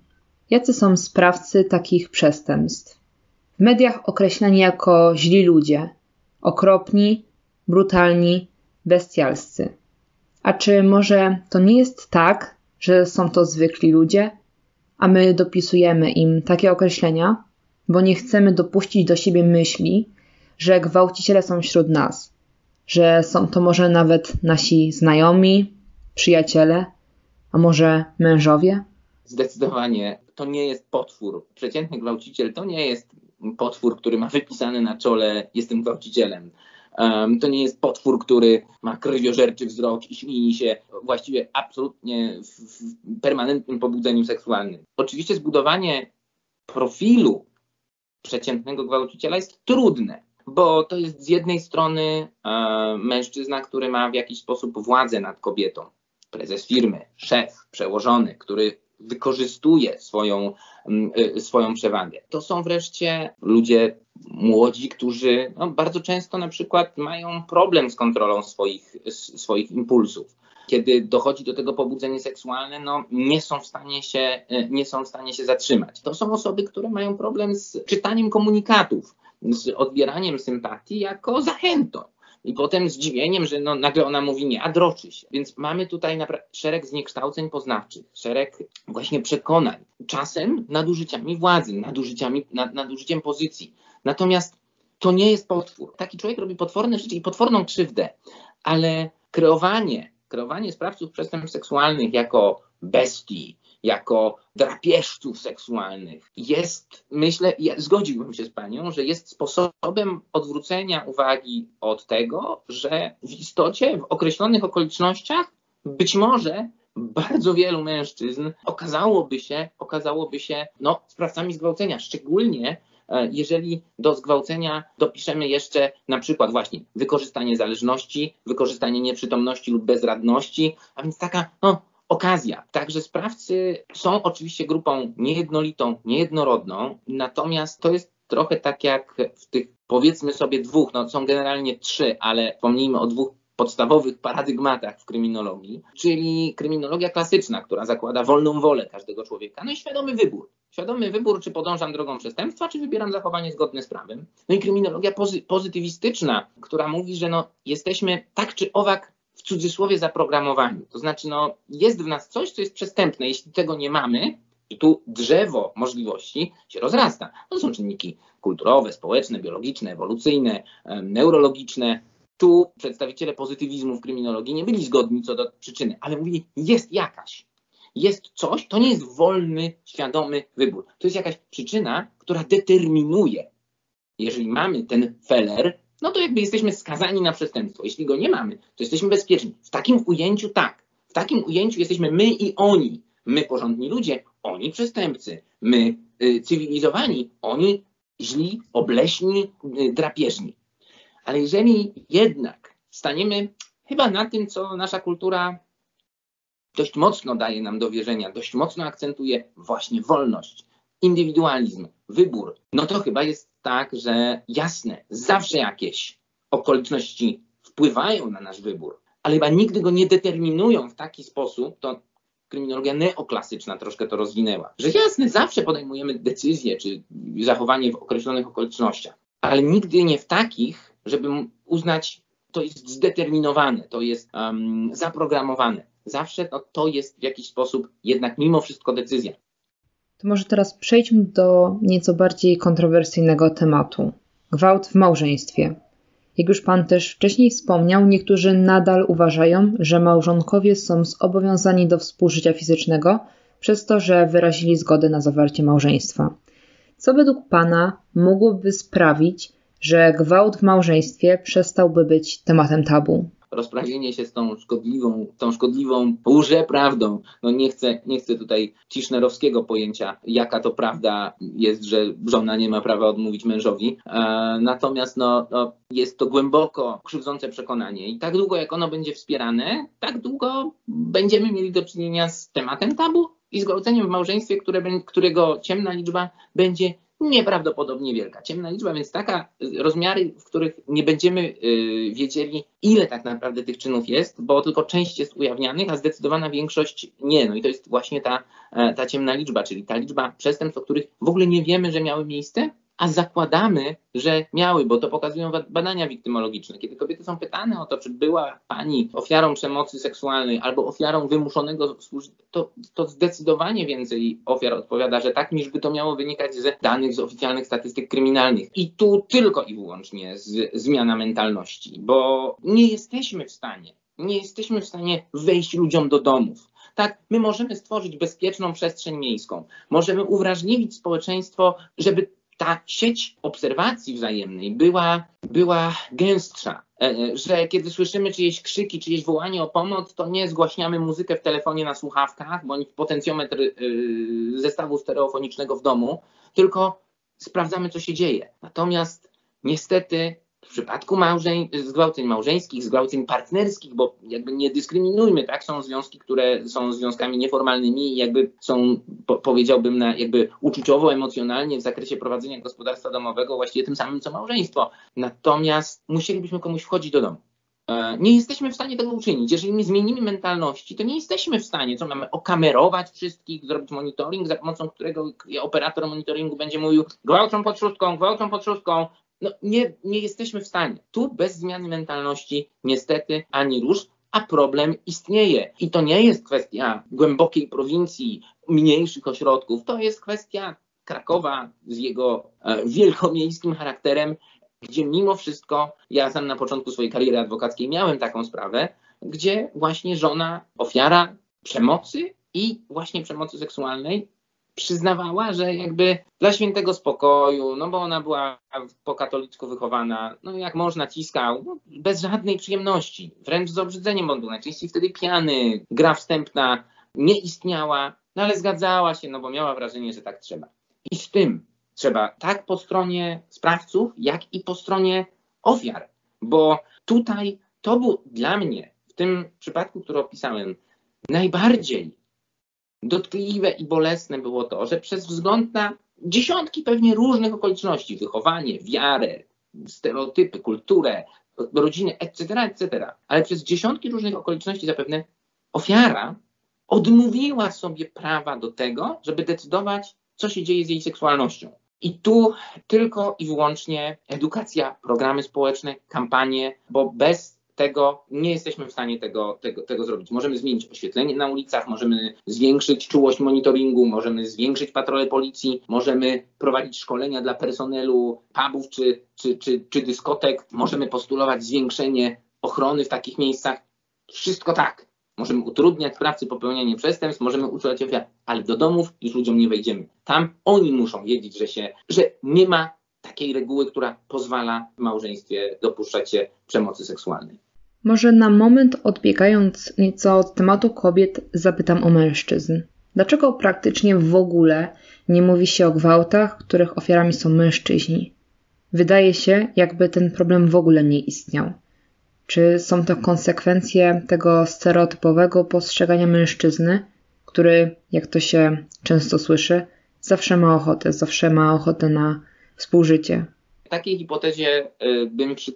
Jacy są sprawcy takich przestępstw? W mediach określani jako źli ludzie, okropni, brutalni, bestialscy. A czy może to nie jest tak, że są to zwykli ludzie, a my dopisujemy im takie określenia, bo nie chcemy dopuścić do siebie myśli, że gwałciciele są wśród nas, że są to może nawet nasi znajomi, przyjaciele, a może mężowie? Zdecydowanie to nie jest potwór. Przeciętny gwałciciel to nie jest potwór, który ma wypisane na czole jestem gwałcicielem. Um, to nie jest potwór, który ma krwiożerczy wzrok i śmieje się właściwie absolutnie w, w permanentnym pobudzeniu seksualnym. Oczywiście zbudowanie profilu przeciętnego gwałciciela jest trudne, bo to jest z jednej strony e, mężczyzna, który ma w jakiś sposób władzę nad kobietą, prezes firmy, szef, przełożony, który wykorzystuje swoją, mm, y, swoją przewagę. To są wreszcie ludzie młodzi, którzy no, bardzo często na przykład mają problem z kontrolą swoich, swoich impulsów. Kiedy dochodzi do tego pobudzenia seksualne, no, nie, są w stanie się, y, nie są w stanie się zatrzymać. To są osoby, które mają problem z czytaniem komunikatów, z odbieraniem sympatii jako zachętą. I potem zdziwieniem, że no, nagle ona mówi nie, a droczy się. Więc mamy tutaj szereg zniekształceń poznawczych, szereg właśnie przekonań, czasem nadużyciami władzy, nadużyciami, nad, nadużyciem pozycji. Natomiast to nie jest potwór. Taki człowiek robi potworne rzeczy i potworną krzywdę, ale kreowanie, kreowanie sprawców przestępstw seksualnych jako bestii, jako drapieżców seksualnych. Jest, myślę, ja zgodziłbym się z panią, że jest sposobem odwrócenia uwagi od tego, że w istocie w określonych okolicznościach być może bardzo wielu mężczyzn okazałoby się, okazałoby się no, sprawcami zgwałcenia, szczególnie e, jeżeli do zgwałcenia dopiszemy jeszcze na przykład właśnie wykorzystanie zależności, wykorzystanie nieprzytomności lub bezradności, a więc taka no, okazja. Także sprawcy są oczywiście grupą niejednolitą, niejednorodną, natomiast to jest trochę tak jak w tych powiedzmy sobie dwóch, no są generalnie trzy, ale wspomnijmy o dwóch podstawowych paradygmatach w kryminologii, czyli kryminologia klasyczna, która zakłada wolną wolę każdego człowieka, no i świadomy wybór. Świadomy wybór, czy podążam drogą przestępstwa, czy wybieram zachowanie zgodne z prawem. No i kryminologia pozy pozytywistyczna, która mówi, że no, jesteśmy tak czy owak w cudzysłowie zaprogramowani. To znaczy, no, jest w nas coś, co jest przestępne. Jeśli tego nie mamy, i tu drzewo możliwości się rozrasta. To są czynniki kulturowe, społeczne, biologiczne, ewolucyjne, neurologiczne. Tu przedstawiciele pozytywizmu w kryminologii nie byli zgodni co do przyczyny, ale mówili, jest jakaś. Jest coś, to nie jest wolny, świadomy wybór. To jest jakaś przyczyna, która determinuje. Jeżeli mamy ten feller, no to jakby jesteśmy skazani na przestępstwo. Jeśli go nie mamy, to jesteśmy bezpieczni. W takim ujęciu tak. W takim ujęciu jesteśmy my i oni. My porządni ludzie, oni przestępcy. My y, cywilizowani, oni źli, obleśni, y, drapieżni. Ale jeżeli jednak staniemy chyba na tym, co nasza kultura dość mocno daje nam do wierzenia, dość mocno akcentuje właśnie wolność, indywidualizm, wybór, no to chyba jest tak, że jasne, zawsze jakieś okoliczności wpływają na nasz wybór, ale chyba nigdy go nie determinują w taki sposób, to kryminologia neoklasyczna troszkę to rozwinęła, że jasne, zawsze podejmujemy decyzje czy zachowanie w określonych okolicznościach, ale nigdy nie w takich, żeby uznać, to jest zdeterminowane, to jest um, zaprogramowane. zawsze no, to jest w jakiś sposób jednak mimo wszystko decyzja. To może teraz przejdźmy do nieco bardziej kontrowersyjnego tematu gwałt w małżeństwie. Jak już Pan też wcześniej wspomniał, niektórzy nadal uważają, że małżonkowie są zobowiązani do współżycia fizycznego przez to, że wyrazili zgodę na zawarcie małżeństwa. Co według Pana mogłoby sprawić, że gwałt w małżeństwie przestałby być tematem tabu? Rozprawienie się z tą szkodliwą, tą szkodliwą łże-prawdą. No nie chcę, nie chcę tutaj cisznerowskiego pojęcia, jaka to prawda jest, że żona nie ma prawa odmówić mężowi. E, natomiast no, no, jest to głęboko krzywdzące przekonanie i tak długo jak ono będzie wspierane, tak długo będziemy mieli do czynienia z tematem tabu i zgwałceniem w małżeństwie, które, którego ciemna liczba będzie nieprawdopodobnie wielka. Ciemna liczba, więc taka y, rozmiary, w których nie będziemy y, wiedzieli, ile tak naprawdę tych czynów jest, bo tylko część jest ujawnianych, a zdecydowana większość nie. No i to jest właśnie ta, e, ta ciemna liczba, czyli ta liczba przestępstw, o których w ogóle nie wiemy, że miały miejsce, a zakładamy, że miały, bo to pokazują badania wiktymologiczne. Kiedy kobiety są pytane o to, czy była pani ofiarą przemocy seksualnej albo ofiarą wymuszonego służby, to, to zdecydowanie więcej ofiar odpowiada, że tak, niż by to miało wynikać z danych z oficjalnych statystyk kryminalnych. I tu tylko i wyłącznie z, zmiana mentalności, bo nie jesteśmy w stanie, nie jesteśmy w stanie wejść ludziom do domów. Tak, my możemy stworzyć bezpieczną przestrzeń miejską, możemy uwrażliwić społeczeństwo, żeby ta sieć obserwacji wzajemnej była, była gęstsza, e, e, że kiedy słyszymy czyjeś krzyki, czyjeś wołanie o pomoc, to nie zgłaśniamy muzykę w telefonie na słuchawkach bądź potencjometr e, zestawu stereofonicznego w domu, tylko sprawdzamy, co się dzieje. Natomiast niestety w przypadku małżeń, zgwałceń małżeńskich, zgwałceń partnerskich, bo jakby nie dyskryminujmy, tak? Są związki, które są związkami nieformalnymi i jakby są, po, powiedziałbym, na jakby uczuciowo, emocjonalnie w zakresie prowadzenia gospodarstwa domowego właściwie tym samym co małżeństwo. Natomiast musielibyśmy komuś wchodzić do domu. E, nie jesteśmy w stanie tego uczynić. Jeżeli nie zmienimy mentalności, to nie jesteśmy w stanie, co mamy, okamerować wszystkich, zrobić monitoring, za pomocą którego operator monitoringu będzie mówił gwałcą pod szóstką, gwałcą pod szóstką, no, nie, nie jesteśmy w stanie. Tu bez zmiany mentalności niestety ani rusz, a problem istnieje. I to nie jest kwestia głębokiej prowincji, mniejszych ośrodków, to jest kwestia Krakowa z jego e, wielkomiejskim charakterem, gdzie mimo wszystko, ja sam na początku swojej kariery adwokackiej miałem taką sprawę, gdzie właśnie żona, ofiara przemocy i właśnie przemocy seksualnej przyznawała, że jakby dla świętego spokoju, no bo ona była po katolicku wychowana, no jak można ciskał, no, bez żadnej przyjemności, wręcz z obrzydzeniem on był, najczęściej wtedy pijany, gra wstępna nie istniała, no ale zgadzała się, no bo miała wrażenie, że tak trzeba. I z tym trzeba tak po stronie sprawców, jak i po stronie ofiar, bo tutaj to był dla mnie, w tym przypadku, który opisałem, najbardziej dotkliwe i bolesne było to, że przez wzgląd na dziesiątki pewnie różnych okoliczności, wychowanie, wiarę, stereotypy, kulturę, rodzinę, etc., etc., ale przez dziesiątki różnych okoliczności zapewne ofiara odmówiła sobie prawa do tego, żeby decydować, co się dzieje z jej seksualnością. I tu tylko i wyłącznie edukacja, programy społeczne, kampanie, bo bez tego nie jesteśmy w stanie tego, tego, tego zrobić. Możemy zmienić oświetlenie na ulicach, możemy zwiększyć czułość monitoringu, możemy zwiększyć patrole policji, możemy prowadzić szkolenia dla personelu pubów czy, czy, czy, czy dyskotek, możemy postulować zwiększenie ochrony w takich miejscach. Wszystko tak. Możemy utrudniać sprawcy popełnianie przestępstw, możemy uczulać ofiar, ale do domów już ludziom nie wejdziemy. Tam oni muszą wiedzieć, że, się, że nie ma takiej reguły, która pozwala w małżeństwie dopuszczać się przemocy seksualnej. Może na moment odbiegając nieco od tematu kobiet, zapytam o mężczyzn. Dlaczego praktycznie w ogóle nie mówi się o gwałtach, których ofiarami są mężczyźni? Wydaje się, jakby ten problem w ogóle nie istniał. Czy są to konsekwencje tego stereotypowego postrzegania mężczyzny, który, jak to się często słyszy, zawsze ma ochotę, zawsze ma ochotę na współżycie? Takiej hipotezie y, bym przy,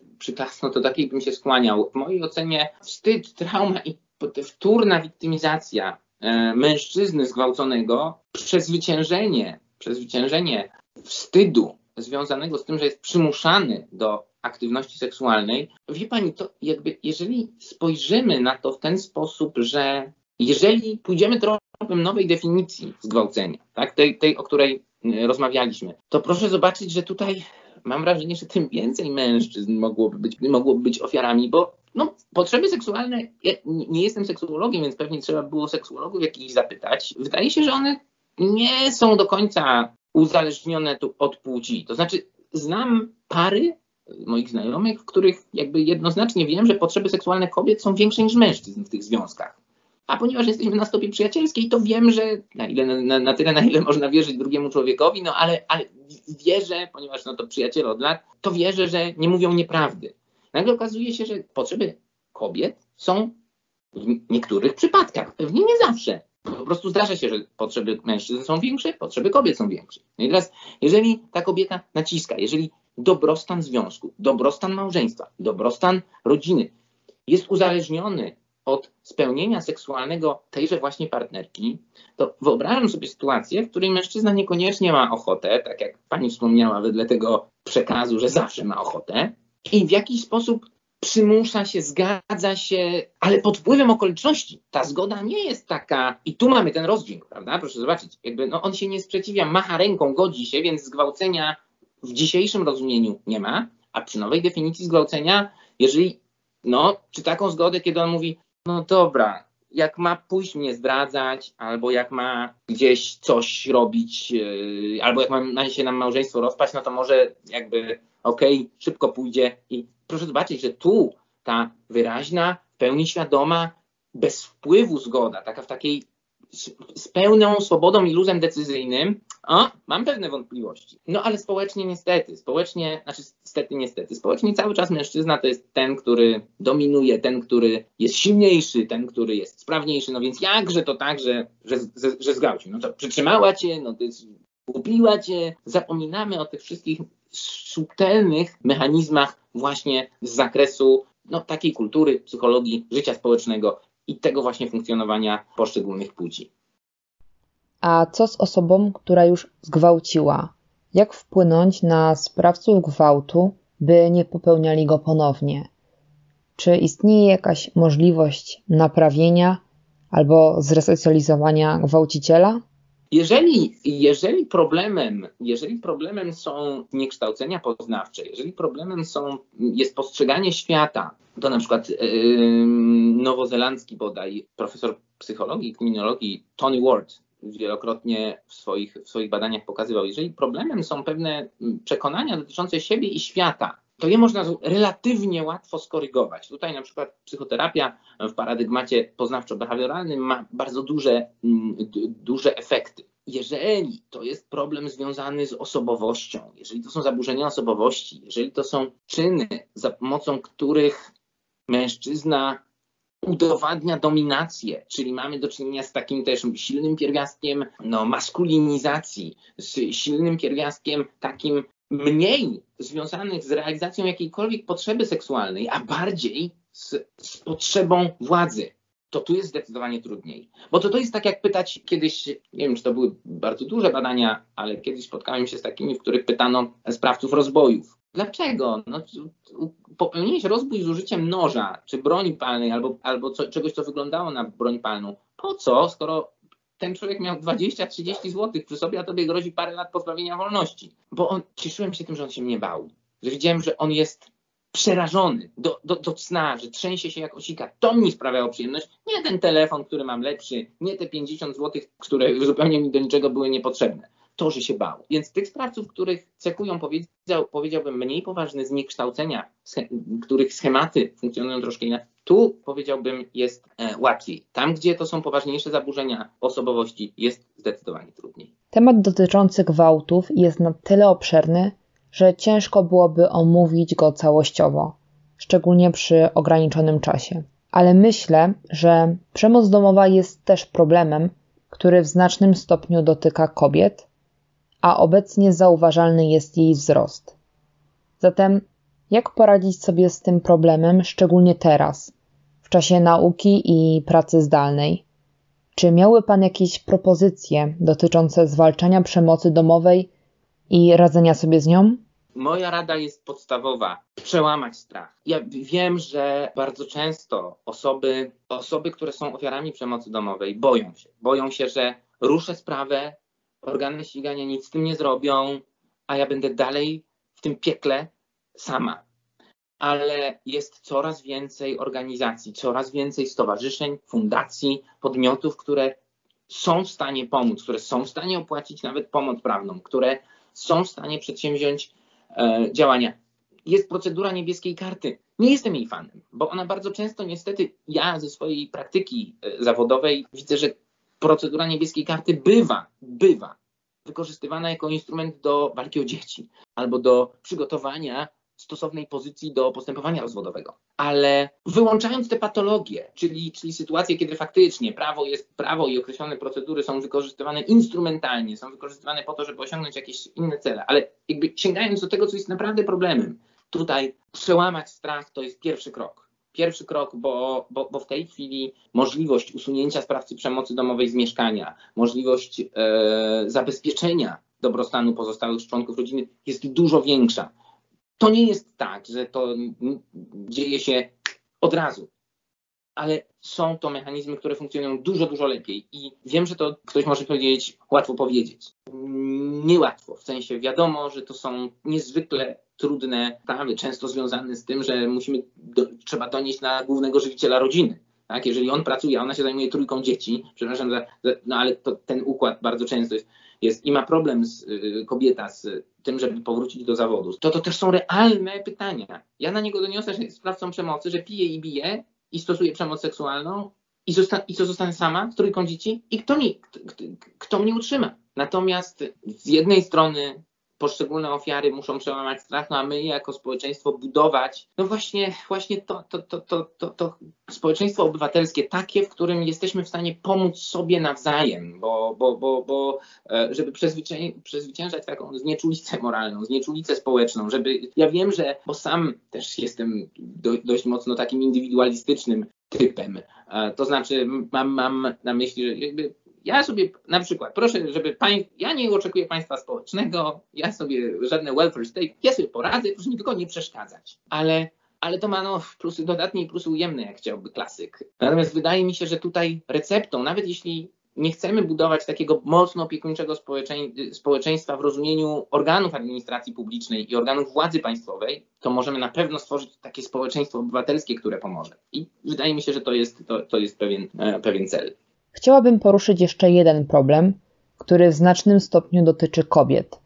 to takiej bym się skłaniał. W mojej ocenie wstyd, trauma i wtórna wiktymizacja y, mężczyzny zgwałconego, przezwyciężenie, przezwyciężenie wstydu związanego z tym, że jest przymuszany do aktywności seksualnej. Wie pani, to jakby jeżeli spojrzymy na to w ten sposób, że jeżeli pójdziemy tropem nowej definicji zgwałcenia, tak, tej, tej, o której y, rozmawialiśmy, to proszę zobaczyć, że tutaj mam wrażenie, że tym więcej mężczyzn mogłoby być, mogłoby być ofiarami, bo no, potrzeby seksualne, ja nie jestem seksuologiem, więc pewnie trzeba było seksuologów jakichś zapytać. Wydaje się, że one nie są do końca uzależnione tu od płci. To znaczy, znam pary moich znajomych, w których jakby jednoznacznie wiem, że potrzeby seksualne kobiet są większe niż mężczyzn w tych związkach. A ponieważ jesteśmy na stopie przyjacielskiej, to wiem, że na, ile, na, na tyle, na ile można wierzyć drugiemu człowiekowi, no ale, ale wierzę, ponieważ no to przyjaciele od lat, to wierzę, że nie mówią nieprawdy. Nagle okazuje się, że potrzeby kobiet są w niektórych przypadkach, pewnie nie zawsze. Po prostu zdarza się, że potrzeby mężczyzn są większe, potrzeby kobiet są większe. No i teraz, jeżeli ta kobieta naciska, jeżeli dobrostan związku, dobrostan małżeństwa, dobrostan rodziny jest uzależniony od spełnienia seksualnego tejże właśnie partnerki, to wyobrażam sobie sytuację, w której mężczyzna niekoniecznie ma ochotę, tak jak pani wspomniała, wedle tego przekazu, że zawsze ma ochotę, i w jakiś sposób przymusza się, zgadza się, ale pod wpływem okoliczności. Ta zgoda nie jest taka, i tu mamy ten rozdźwięk, prawda? Proszę zobaczyć, jakby no, on się nie sprzeciwia, macha ręką, godzi się, więc zgwałcenia w dzisiejszym rozumieniu nie ma, a przy nowej definicji zgwałcenia, jeżeli, no, czy taką zgodę, kiedy on mówi, no dobra, jak ma pójść mnie zdradzać, albo jak ma gdzieś coś robić, yy, albo jak ma się nam małżeństwo rozpaść, no to może jakby okej, okay, szybko pójdzie. I proszę zobaczyć, że tu ta wyraźna, w pełni świadoma, bez wpływu zgoda, taka w takiej z pełną swobodą i luzem decyzyjnym, o, mam pewne wątpliwości. No ale społecznie niestety, społecznie, znaczy niestety, niestety, społecznie cały czas mężczyzna to jest ten, który dominuje, ten, który jest silniejszy, ten, który jest sprawniejszy, no więc jakże to tak, że, że, że, że? No to przytrzymała cię, no to jest, kupiła cię, zapominamy o tych wszystkich subtelnych mechanizmach właśnie z zakresu no, takiej kultury, psychologii, życia społecznego, i tego właśnie funkcjonowania poszczególnych płci. A co z osobą, która już zgwałciła? Jak wpłynąć na sprawców gwałtu, by nie popełniali go ponownie? Czy istnieje jakaś możliwość naprawienia albo zresocjalizowania gwałciciela? Jeżeli, jeżeli, problemem, jeżeli problemem są niekształcenia poznawcze, jeżeli problemem są, jest postrzeganie świata, to na przykład yy, nowozelandzki bodaj profesor psychologii i kryminologii Tony Ward wielokrotnie w swoich, w swoich badaniach pokazywał, jeżeli problemem są pewne przekonania dotyczące siebie i świata, to je można relatywnie łatwo skorygować. Tutaj na przykład psychoterapia w paradygmacie poznawczo-behawioralnym ma bardzo duże, mm, duże efekty. Jeżeli to jest problem związany z osobowością, jeżeli to są zaburzenia osobowości, jeżeli to są czyny, za pomocą których mężczyzna udowadnia dominację, czyli mamy do czynienia z takim też silnym pierwiastkiem no, maskulinizacji, z silnym pierwiastkiem takim mniej związanych z realizacją jakiejkolwiek potrzeby seksualnej, a bardziej z, z potrzebą władzy to tu jest zdecydowanie trudniej. Bo to, to jest tak jak pytać kiedyś, nie wiem czy to były bardzo duże badania, ale kiedyś spotkałem się z takimi, w których pytano sprawców rozbojów. Dlaczego? No, popełniłeś rozbój z użyciem noża, czy broni palnej, albo, albo co, czegoś, co wyglądało na broń palną. Po co, skoro ten człowiek miał 20-30 zł przy sobie, a tobie grozi parę lat pozbawienia wolności? Bo on, cieszyłem się tym, że on się mnie bał. Że widziałem, że on jest przerażony do, do, do cna, że trzęsie się jak osika. To mi sprawiało przyjemność. Nie ten telefon, który mam lepszy, nie te 50 zł, które zupełnie mi do niczego były niepotrzebne. To, że się bał. Więc tych sprawców, których cechują, powiedział, powiedziałbym, mniej poważne zniekształcenia, których schematy funkcjonują troszkę inaczej, tu powiedziałbym jest e, łatwiej. Tam, gdzie to są poważniejsze zaburzenia osobowości, jest zdecydowanie trudniej. Temat dotyczący gwałtów jest na tyle obszerny, że ciężko byłoby omówić go całościowo, szczególnie przy ograniczonym czasie. Ale myślę, że przemoc domowa jest też problemem, który w znacznym stopniu dotyka kobiet, a obecnie zauważalny jest jej wzrost. Zatem, jak poradzić sobie z tym problemem, szczególnie teraz, w czasie nauki i pracy zdalnej? Czy miały Pan jakieś propozycje dotyczące zwalczania przemocy domowej i radzenia sobie z nią? Moja rada jest podstawowa: przełamać strach. Ja wiem, że bardzo często osoby, osoby, które są ofiarami przemocy domowej, boją się. Boją się, że ruszę sprawę, organy ścigania nic z tym nie zrobią, a ja będę dalej w tym piekle sama. Ale jest coraz więcej organizacji, coraz więcej stowarzyszeń, fundacji, podmiotów, które są w stanie pomóc, które są w stanie opłacić nawet pomoc prawną, które są w stanie przedsięwziąć e, działania. Jest procedura niebieskiej karty. Nie jestem jej fanem, bo ona bardzo często, niestety, ja ze swojej praktyki e, zawodowej widzę, że procedura niebieskiej karty bywa, bywa wykorzystywana jako instrument do walki o dzieci albo do przygotowania stosownej pozycji do postępowania rozwodowego. Ale wyłączając te patologie, czyli, czyli sytuacje, kiedy faktycznie prawo jest prawo i określone procedury są wykorzystywane instrumentalnie, są wykorzystywane po to, żeby osiągnąć jakieś inne cele, ale jakby sięgając do tego, co jest naprawdę problemem, tutaj przełamać strach to jest pierwszy krok. Pierwszy krok, bo, bo, bo w tej chwili możliwość usunięcia sprawcy przemocy domowej z mieszkania, możliwość e, zabezpieczenia dobrostanu pozostałych członków rodziny jest dużo większa to nie jest tak, że to dzieje się od razu, ale są to mechanizmy, które funkcjonują dużo, dużo lepiej. I wiem, że to ktoś może powiedzieć, łatwo powiedzieć. Niełatwo, w sensie wiadomo, że to są niezwykle trudne sprawy, często związane z tym, że musimy do, trzeba donieść na głównego żywiciela rodziny. Tak? Jeżeli on pracuje, a ona się zajmuje trójką dzieci, przepraszam, za, no ale to, ten układ bardzo często jest, jest i ma problem z, y, kobieta z tym, żeby powrócić do zawodu, to to też są realne pytania. Ja na niego doniosę, że sprawcą przemocy, że pije i bije i stosuje przemoc seksualną i, zosta- i co zostanę sama z trójką dzieci i kto, mi, kto, kto mnie utrzyma. Natomiast z jednej strony poszczególne ofiary muszą przełamać strach, no a my jako społeczeństwo budować, no właśnie, właśnie to, to, to, to, to, to społeczeństwo obywatelskie takie, w którym jesteśmy w stanie pomóc sobie nawzajem, bo, bo, bo, bo e, żeby przezwycię, przezwyciężać taką znieczulicę moralną, znieczulicę społeczną, żeby, ja wiem, że, bo sam też jestem do, dość mocno takim indywidualistycznym typem, e, to znaczy mam, mam na myśli, że jakby ja sobie na przykład, proszę, żeby pań, ja nie oczekuję państwa społecznego, ja sobie żadne welfare state, ja sobie poradzę, proszę mi tylko nie przeszkadzać. Ale, ale to ma no, plusy dodatnie i plusy ujemne, jak chciałby klasyk. Natomiast wydaje mi się, że tutaj receptą, nawet jeśli nie chcemy budować takiego mocno opiekuńczego społeczeństwa w rozumieniu organów administracji publicznej i organów władzy państwowej, to możemy na pewno stworzyć takie społeczeństwo obywatelskie, które pomoże. I wydaje mi się, że to jest, to, to jest pewien, e, pewien cel. Chciałabym poruszyć jeszcze jeden problem, który w znacznym stopniu dotyczy kobiet,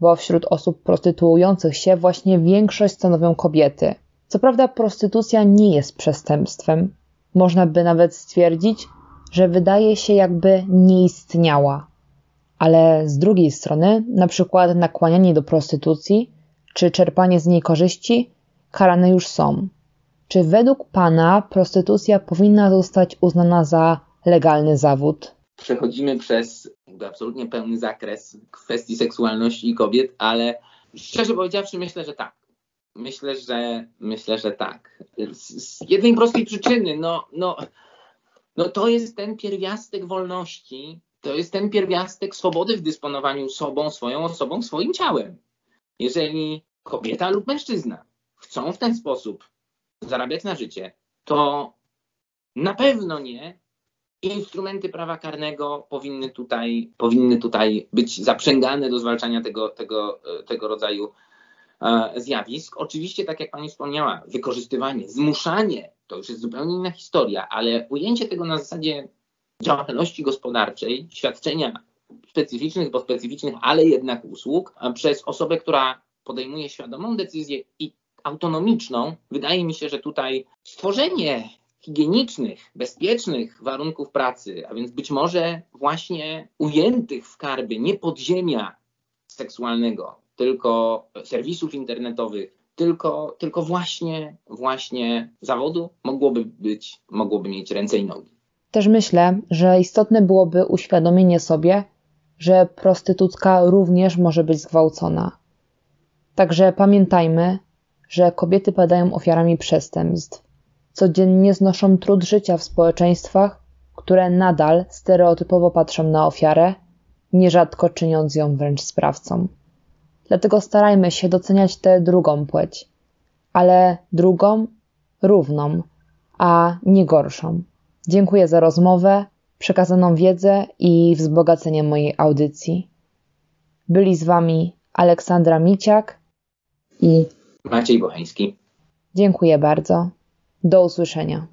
bo wśród osób prostytuujących się właśnie większość stanowią kobiety. Co prawda, prostytucja nie jest przestępstwem. Można by nawet stwierdzić, że wydaje się jakby nie istniała. Ale z drugiej strony, na przykład nakłanianie do prostytucji czy czerpanie z niej korzyści karane już są. Czy według Pana prostytucja powinna zostać uznana za legalny zawód. Przechodzimy przez absolutnie pełny zakres kwestii seksualności kobiet, ale szczerze powiedziawszy, myślę, że tak. Myślę, że myślę, że tak. Z jednej prostej przyczyny, no, no, no to jest ten pierwiastek wolności, to jest ten pierwiastek swobody w dysponowaniu sobą, swoją osobą, swoim ciałem. Jeżeli kobieta lub mężczyzna chcą w ten sposób zarabiać na życie, to na pewno nie instrumenty prawa karnego powinny tutaj, powinny tutaj być zaprzęgane do zwalczania tego, tego, tego rodzaju e, zjawisk. Oczywiście, tak jak Pani wspomniała, wykorzystywanie, zmuszanie to już jest zupełnie inna historia, ale ujęcie tego na zasadzie działalności gospodarczej, świadczenia specyficznych, bo specyficznych, ale jednak usług przez osobę, która podejmuje świadomą decyzję i autonomiczną, wydaje mi się, że tutaj stworzenie higienicznych, bezpiecznych warunków pracy, a więc być może właśnie ujętych w karby nie podziemia seksualnego, tylko serwisów internetowych, tylko, tylko właśnie, właśnie zawodu mogłoby być, mogłoby mieć ręce i nogi. Też myślę, że istotne byłoby uświadomienie sobie, że prostytutka również może być zgwałcona. Także pamiętajmy, że kobiety padają ofiarami przestępstw codziennie znoszą trud życia w społeczeństwach, które nadal stereotypowo patrzą na ofiarę, nierzadko czyniąc ją wręcz sprawcą. Dlatego starajmy się doceniać tę drugą płeć, ale drugą, równą, a nie gorszą. Dziękuję za rozmowę, przekazaną wiedzę i wzbogacenie mojej audycji. Byli z Wami Aleksandra Miciak i Maciej Bocheński. dziękuję bardzo. Do usłyszenia.